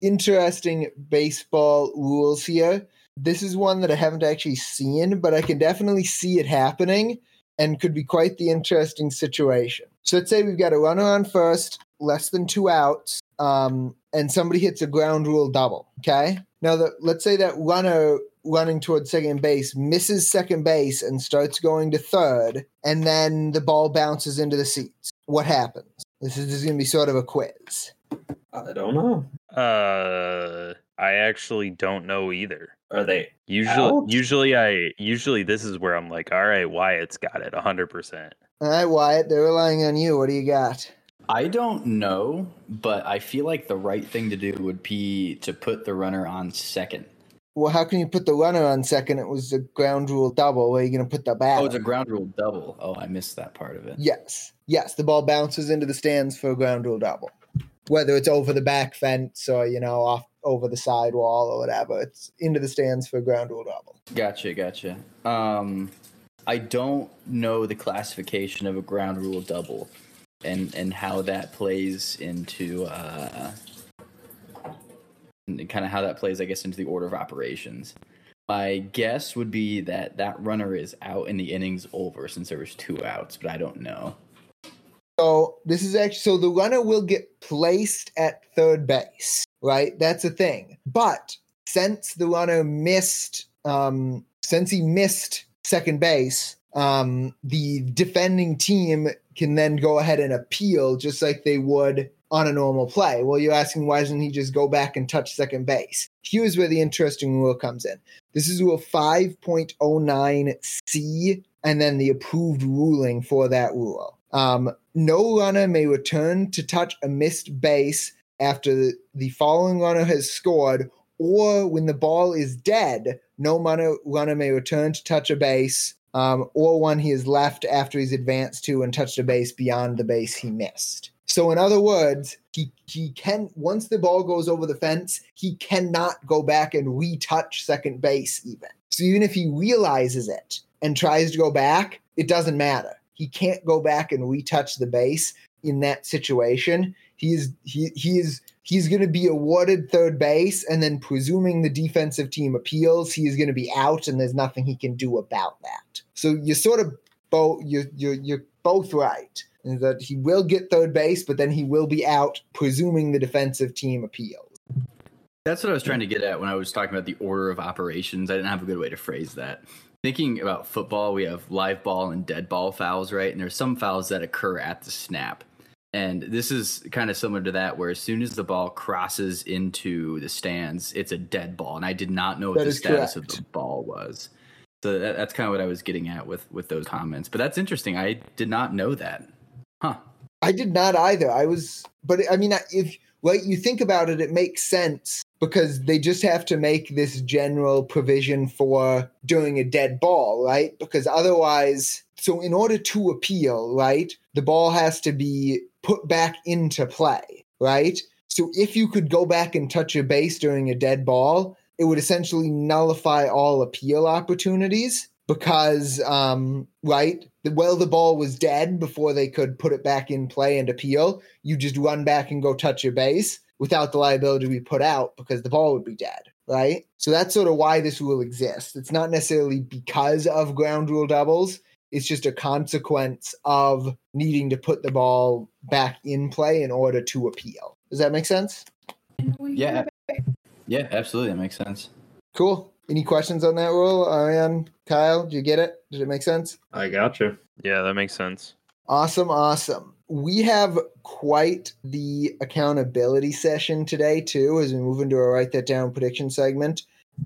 interesting baseball rules here. This is one that I haven't actually seen, but I can definitely see it happening and could be quite the interesting situation. So let's say we've got a runner on first, less than two outs, um, and somebody hits a ground rule double. Okay. Now, the, let's say that runner running towards second base misses second base and starts going to third, and then the ball bounces into the seats. What happens? This is, is going to be sort of a quiz. I don't know. Uh, I actually don't know either. Are they usually? Out? Usually, I usually this is where I'm like, all right, Wyatt's got it, hundred percent. All right, Wyatt, they're relying on you. What do you got? I don't know, but I feel like the right thing to do would be to put the runner on second. Well, how can you put the runner on second? It was a ground rule double. Where are you going to put the bat? Oh, it's a ground rule double. Oh, I missed that part of it. Yes, yes, the ball bounces into the stands for a ground rule double, whether it's over the back fence or you know off over the sidewall or whatever. It's into the stands for a ground rule double. Gotcha, gotcha. Um, I don't know the classification of a ground rule double. And and how that plays into uh, kind of how that plays, I guess, into the order of operations. My guess would be that that runner is out and the innings over since there was two outs, but I don't know. So this is actually so the runner will get placed at third base, right? That's a thing. But since the runner missed, um, since he missed second base, um, the defending team can then go ahead and appeal just like they would on a normal play. Well, you're asking why doesn't he just go back and touch second base? Here's where the interesting rule comes in. This is rule 5.09c and then the approved ruling for that rule. Um, no runner may return to touch a missed base after the following runner has scored or when the ball is dead, no runner, runner may return to touch a base um, or one he has left after he's advanced to and touched a base beyond the base he missed. So, in other words, he, he can, once the ball goes over the fence, he cannot go back and retouch second base, even. So, even if he realizes it and tries to go back, it doesn't matter. He can't go back and retouch the base in that situation. He's he he is he's going to be awarded third base, and then presuming the defensive team appeals, he is going to be out, and there's nothing he can do about that. So you're sort of both you're you're, you're both right in that he will get third base, but then he will be out, presuming the defensive team appeals. That's what I was trying to get at when I was talking about the order of operations. I didn't have a good way to phrase that. Thinking about football, we have live ball and dead ball fouls, right? And there's some fouls that occur at the snap. And this is kind of similar to that, where as soon as the ball crosses into the stands, it's a dead ball. And I did not know what the status correct. of the ball was. So that, that's kind of what I was getting at with with those comments. But that's interesting. I did not know that. Huh. I did not either. I was, but I mean, if right, you think about it, it makes sense because they just have to make this general provision for doing a dead ball, right? Because otherwise, so in order to appeal, right, the ball has to be put back into play, right? So if you could go back and touch a base during a dead ball, it would essentially nullify all appeal opportunities because, um, right, well, the ball was dead before they could put it back in play and appeal. You just run back and go touch your base without the liability to be put out because the ball would be dead, right? So that's sort of why this rule exists. It's not necessarily because of ground rule doubles. It's just a consequence of needing to put the ball back in play in order to appeal. Does that make sense? Yeah. Yeah, absolutely. That makes sense. Cool. Any questions on that rule? Ariane, Kyle, did you get it? Did it make sense? I got you. Yeah, that makes sense. Awesome, awesome. We have quite the accountability session today, too, as we move into our write that down prediction segment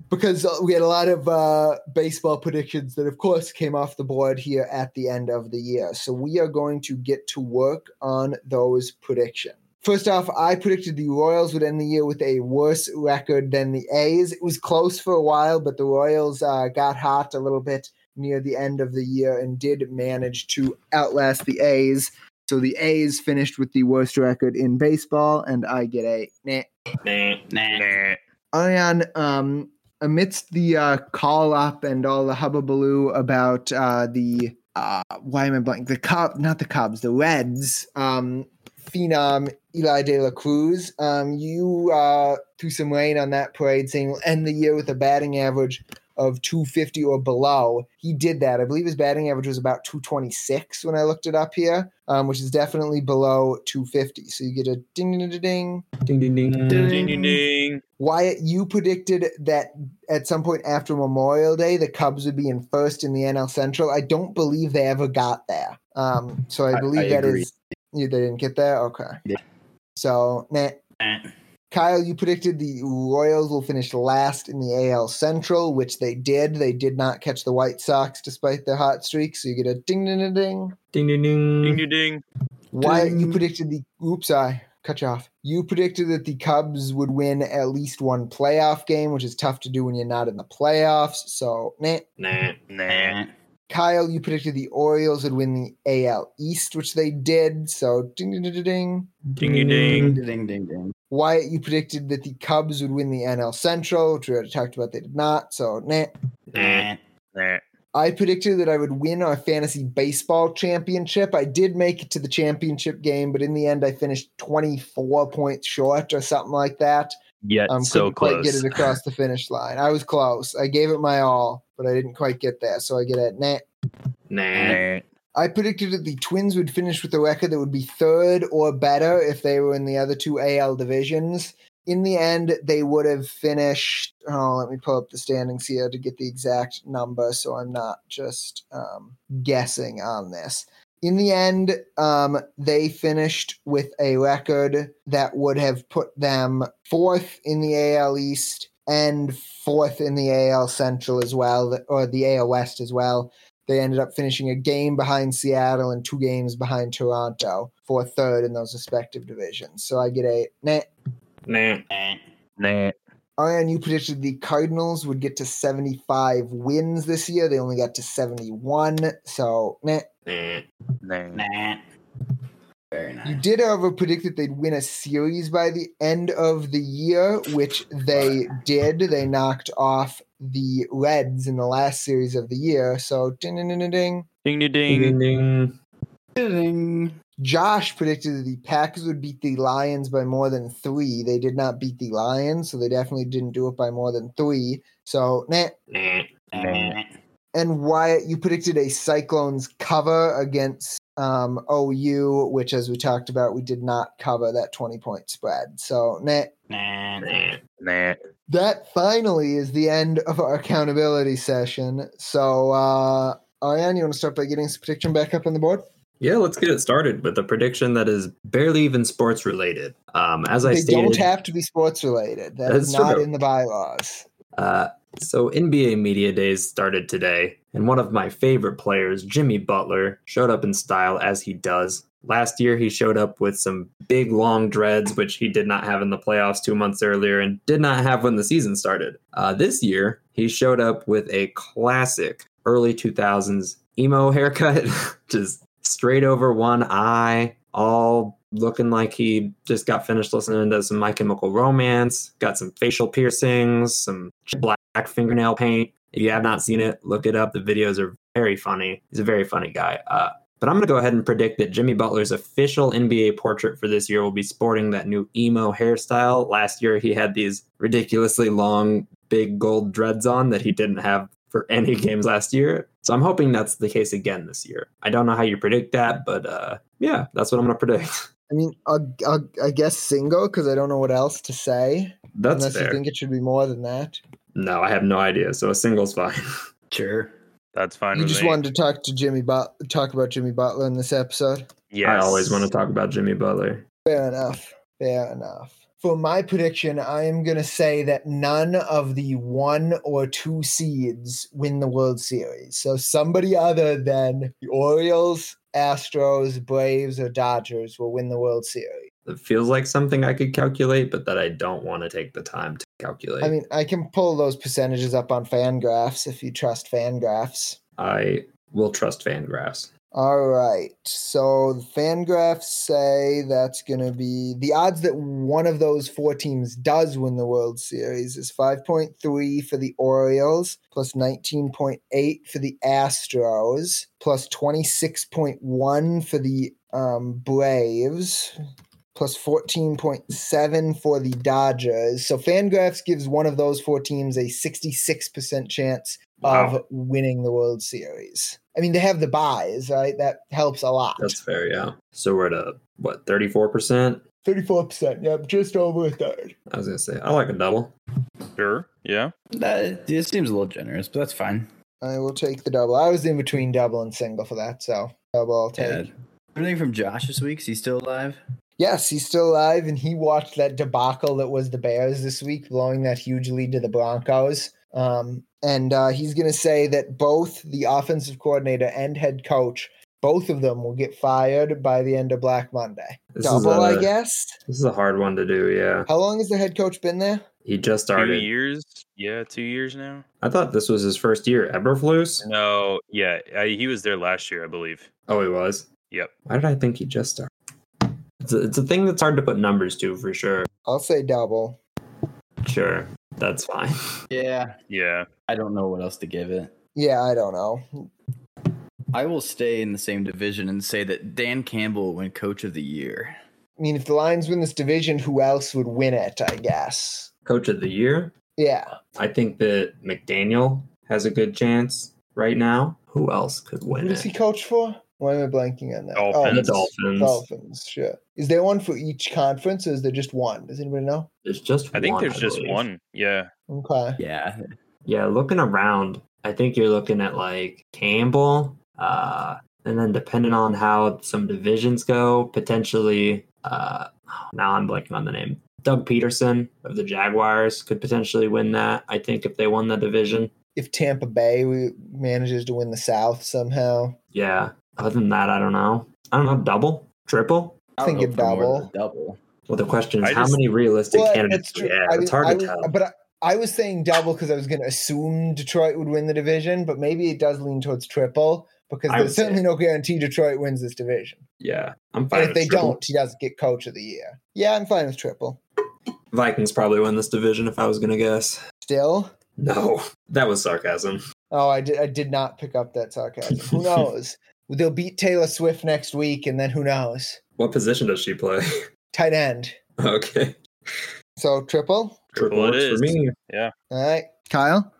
because uh, we had a lot of uh, baseball predictions that, of course, came off the board here at the end of the year. So we are going to get to work on those predictions. First off, I predicted the Royals would end the year with a worse record than the A's. It was close for a while, but the Royals uh, got hot a little bit near the end of the year and did manage to outlast the A's. So the A's finished with the worst record in baseball, and I get a nah. Nah, nah, nah. Ariane, um, amidst the uh, call up and all the hubbubaloo about uh, the uh, why am I blank? The Cub, not the Cubs, the Reds. Um, phenom Elly De La Cruz. Um, you uh, threw some rain on that parade, saying we'll end the year with a batting average of 250 or below. He did that. I believe his batting average was about 226 when I looked it up here, um, which is definitely below 250. So you get a ding ding ding ding ding ding ding ding ding ding. ding. Wyatt, you predicted that at some point after Memorial Day, the Cubs would be in first in the NL Central. I don't believe they ever got there. Um, so I believe I, I that agree. is you, they didn't get that? Okay. Yeah. So, nah. nah. Kyle, you predicted the Royals will finish last in the AL Central, which they did. They did not catch the White Sox despite their hot streak. So you get a ding, ding, ding, ding. Ding, ding, ding. Ding, ding, ding. You predicted the. Oops, I cut you off. You predicted that the Cubs would win at least one playoff game, which is tough to do when you're not in the playoffs. So, nah. Nah, nah. Kyle, you predicted the Orioles would win the AL East, which they did. So ding ding ding ding. Ding ding ding ding ding ding. Wyatt, you predicted that the Cubs would win the NL Central, which we already talked about. They did not. So nah. Nah. Nah. I predicted that I would win our fantasy baseball championship. I did make it to the championship game, but in the end, I finished 24 points short or something like that. Yet um, so close. Quite get it across the finish line. I was close. I gave it my all, but I didn't quite get that. So I get it. Nah. Nah. I predicted that the Twins would finish with a record that would be third or better if they were in the other two AL divisions. In the end, they would have finished. Oh, let me pull up the standings here to get the exact number so I'm not just um, guessing on this. In the end, um, they finished with a record that would have put them fourth in the AL East and fourth in the AL Central as well, or the AL West as well. They ended up finishing a game behind Seattle and two games behind Toronto for third in those respective divisions. So I get a nah. Nah. Nah. Ariane, you predicted the Cardinals would get to 75 wins this year. They only got to 71. So, nah. Nah. Nah. Nah. Very nice. You did, however, predict that they'd win a series by the end of the year, which they did. They knocked off the Reds in the last series of the year. So, ding, ding, ding, ding. Ding, ding, ding. Ding, ding. Ding. Josh predicted that the Packers would beat the Lions by more than three. They did not beat the Lions, so they definitely didn't do it by more than three. So, nah. Nah. Nah. And Wyatt, you predicted a Cyclones cover against um, OU, which, as we talked about, we did not cover that 20 point spread. So, nah. Nah. Nah. Nah. That finally is the end of our accountability session. So, uh, Ariane, you want to start by getting this prediction back up on the board? Yeah, let's get it started with a prediction that is barely even sports related. Um, as I they stated, don't have to be sports related. That That's is not true. in the bylaws. Uh, so NBA Media Days started today, and one of my favorite players, Jimmy Butler, showed up in style as he does. Last year, he showed up with some big long dreads, which he did not have in the playoffs two months earlier and did not have when the season started. Uh, this year, he showed up with a classic early 2000s emo haircut, just straight over one eye, all looking like he just got finished listening to some My Chemical Romance, got some facial piercings, some black fingernail paint. If you have not seen it, look it up. The videos are very funny. He's a very funny guy. Uh, but I'm going to go ahead and predict that Jimmy Butler's official NBA portrait for this year will be sporting that new emo hairstyle. Last year, he had these ridiculously long, big gold dreads on that he didn't have for any games last year. So I'm hoping that's the case again this year. I don't know how you predict that, but uh, yeah, that's what I'm going to predict. I mean, I'll, I'll, I guess single because I don't know what else to say. That's unless fair. you think it should be more than that. No, I have no idea. So a single's fine. Sure. That's fine. You with just me. wanted to talk to Jimmy, but talk about Jimmy Butler in this episode. Yeah, I always want to talk about Jimmy Butler. Fair enough. Fair enough. For my prediction, I am going to say that none of the one or two seeds win the World Series. So somebody other than the Orioles, Astros, Braves, or Dodgers will win the World Series. It feels like something I could calculate, but that I don't want to take the time to calculate. I mean, I can pull those percentages up on Fangraphs if you trust Fangraphs. I will trust Fangraphs. All right. So the fan Fangraphs say that's going to be the odds that one of those four teams does win the World Series is 5.3 for the Orioles, plus 19.8 for the Astros, plus 26.1 for the um, Braves, plus 14.7 for the Dodgers. So Fangraphs gives one of those four teams a 66% chance Wow. of winning the World Series. I mean, they have the buys, right? That helps a lot. That's fair, yeah. So we're at a, what, 34%? 34%. Yep, just over a third. I was going to say, I like a double. Sure. Yeah. That it seems a little generous, but that's fine. I will take the double. I was in between double and single for that, so double I'll take. Yeah. Anything from Josh this week? Is he still alive? Yes, he's still alive, and he watched that debacle that was the Bears this week, blowing that huge lead to the Broncos. Um, and uh, he's going to say that both the offensive coordinator and head coach, both of them will get fired by the end of Black Monday. This is Double, I a- guess. This is a hard one to do, yeah. How long has the head coach been there? He just started. Two started. years. Yeah, two years now. I thought this was his first year. Eberflus? No. Yeah, I, he was there last year, I believe. Oh, he was? Yep. Why did I think he just started? It's a, it's a thing that's hard to put numbers to for sure. I'll say double. Sure. That's fine. Yeah. Yeah. I don't know what else to give it. Yeah, I don't know. I will stay in the same division and say that Dan Campbell will win Coach of the Year. I mean, if the Lions win this division, who else would win it? I guess. Coach of the year? Yeah. I think that McDaniel has a good chance right now. Who else could win Who does it? he coach for? Why am I blanking on that? the Dolphins. Dolphins. Dolphins, sure. Is there one for each conference or is there just one? Does anybody know? There's just I think one, there's just one. Yeah. Okay. Yeah. Yeah, looking around, I think you're looking at like Campbell, uh, and then depending on how some divisions go, potentially. Uh, now I'm blanking on the name. Doug Pederson of the Jaguars could potentially win that. I think if they won the division. If Tampa Bay manages to win the South somehow, Yeah. Other than that, I don't know. I don't know. Double, triple. I think I'll it go for more double. double. Well, the question is, I how just- many realistic Well, candidates? that's do we have? I it's hard I to was- tell. But I, I was saying double because I was going to assume Detroit would win the division, but maybe it does lean towards triple because I there's certainly say- no guarantee Detroit wins this division. yeah, I'm fine. And if they triple. don't, he doesn't get coach of the year. Yeah, I'm fine with triple. Vikings probably win this division if I was gonna guess. Still? No, that was sarcasm. Oh, I did. I did not pick up that sarcasm. Who knows? They'll beat Taylor Swift next week, and then who knows? What position does she play? Tight end. okay, So triple. Triple it works is. for me. Yeah. All right, Kyle.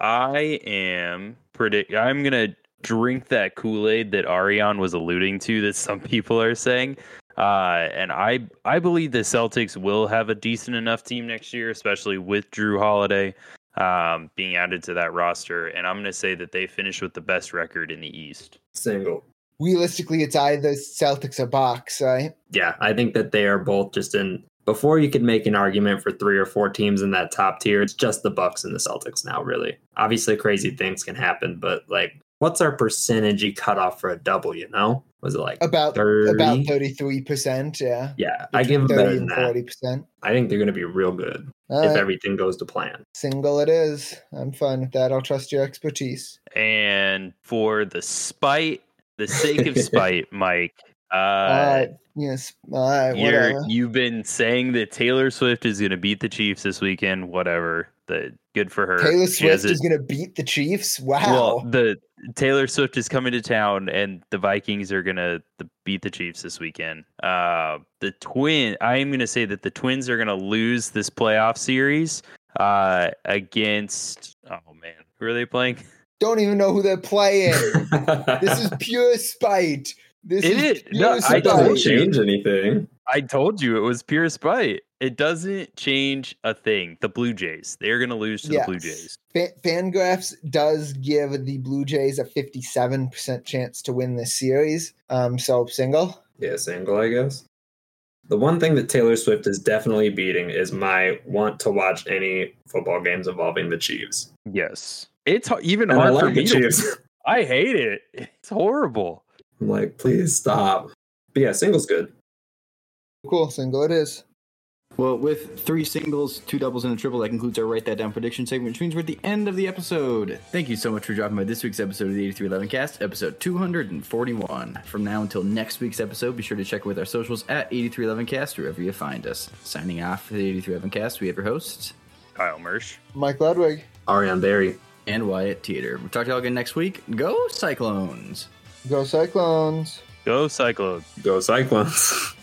I am predict. I'm gonna drink that Kool Aid that Ariane was alluding to. That some people are saying, uh, and I I believe the Celtics will have a decent enough team next year, especially with Jrue Holiday um, being added to that roster. And I'm gonna say that they finish with the best record in the East. Single. Realistically, it's either Celtics or Bucks, right? Yeah, I think that they are both just in. Before you could make an argument for three or four teams in that top tier, it's just the Bucks and the Celtics now. Really, obviously, crazy things can happen, but like, what's our percentage cutoff for a double? You know, was it like About 30? about thirty three percent. Yeah. Yeah, I give them better thirty than and that. forty percent. I think they're going to be real good All if right, everything goes to plan. single it is. I'm fine with that. I'll trust your expertise. And for the spite, the sake of spite, Mike. Uh, All right. Yes. All right. You're, you've been saying that Taylor Swift is going to beat the Chiefs this weekend. Whatever. The good for her. Taylor She Swift is going to beat the Chiefs. Wow. Well, the Taylor Swift is coming to town, and the Vikings are going to beat the Chiefs this weekend. Uh, the twin. I am going to say that the Twins are going to lose this playoff series uh, against. Oh man, who are they playing? Don't even know who they're playing. this is pure spite. This It is is. pure No, I spite. told doesn't change anything. I told you it was pure spite. It doesn't change a thing. The Blue Jays. They're going to lose to the Blue Jays. Fa- Fangraphs does give the Blue Jays a 57% chance to win this series. Um, so single. Yeah, single, I guess. The one thing that Taylor Swift is definitely beating is my want to watch any football games involving the Chiefs. Yes. It's h- even And hard for like the me. To, Chiefs. I hate it. It's horrible. I'm like, please stop. But yeah, single's good. Cool. Single it is. Well, with three singles, two doubles, and a triple, that concludes our Write That Down prediction segment, which means we're at the end of the episode. Thank you so much for dropping by this week's episode of the 8311 cast, episode 241. From now until next week's episode, be sure to check with our socials at 8311cast, wherever you find us. Signing off for the 8311 cast, we have your hosts, Kyle Mersch. Mike Ludwig. Ariane Barry, and Wyatt Teeter. We'll talk to y'all again next week. Go Cyclones! Go Cyclones. Go Cyclones. Go Cyclones.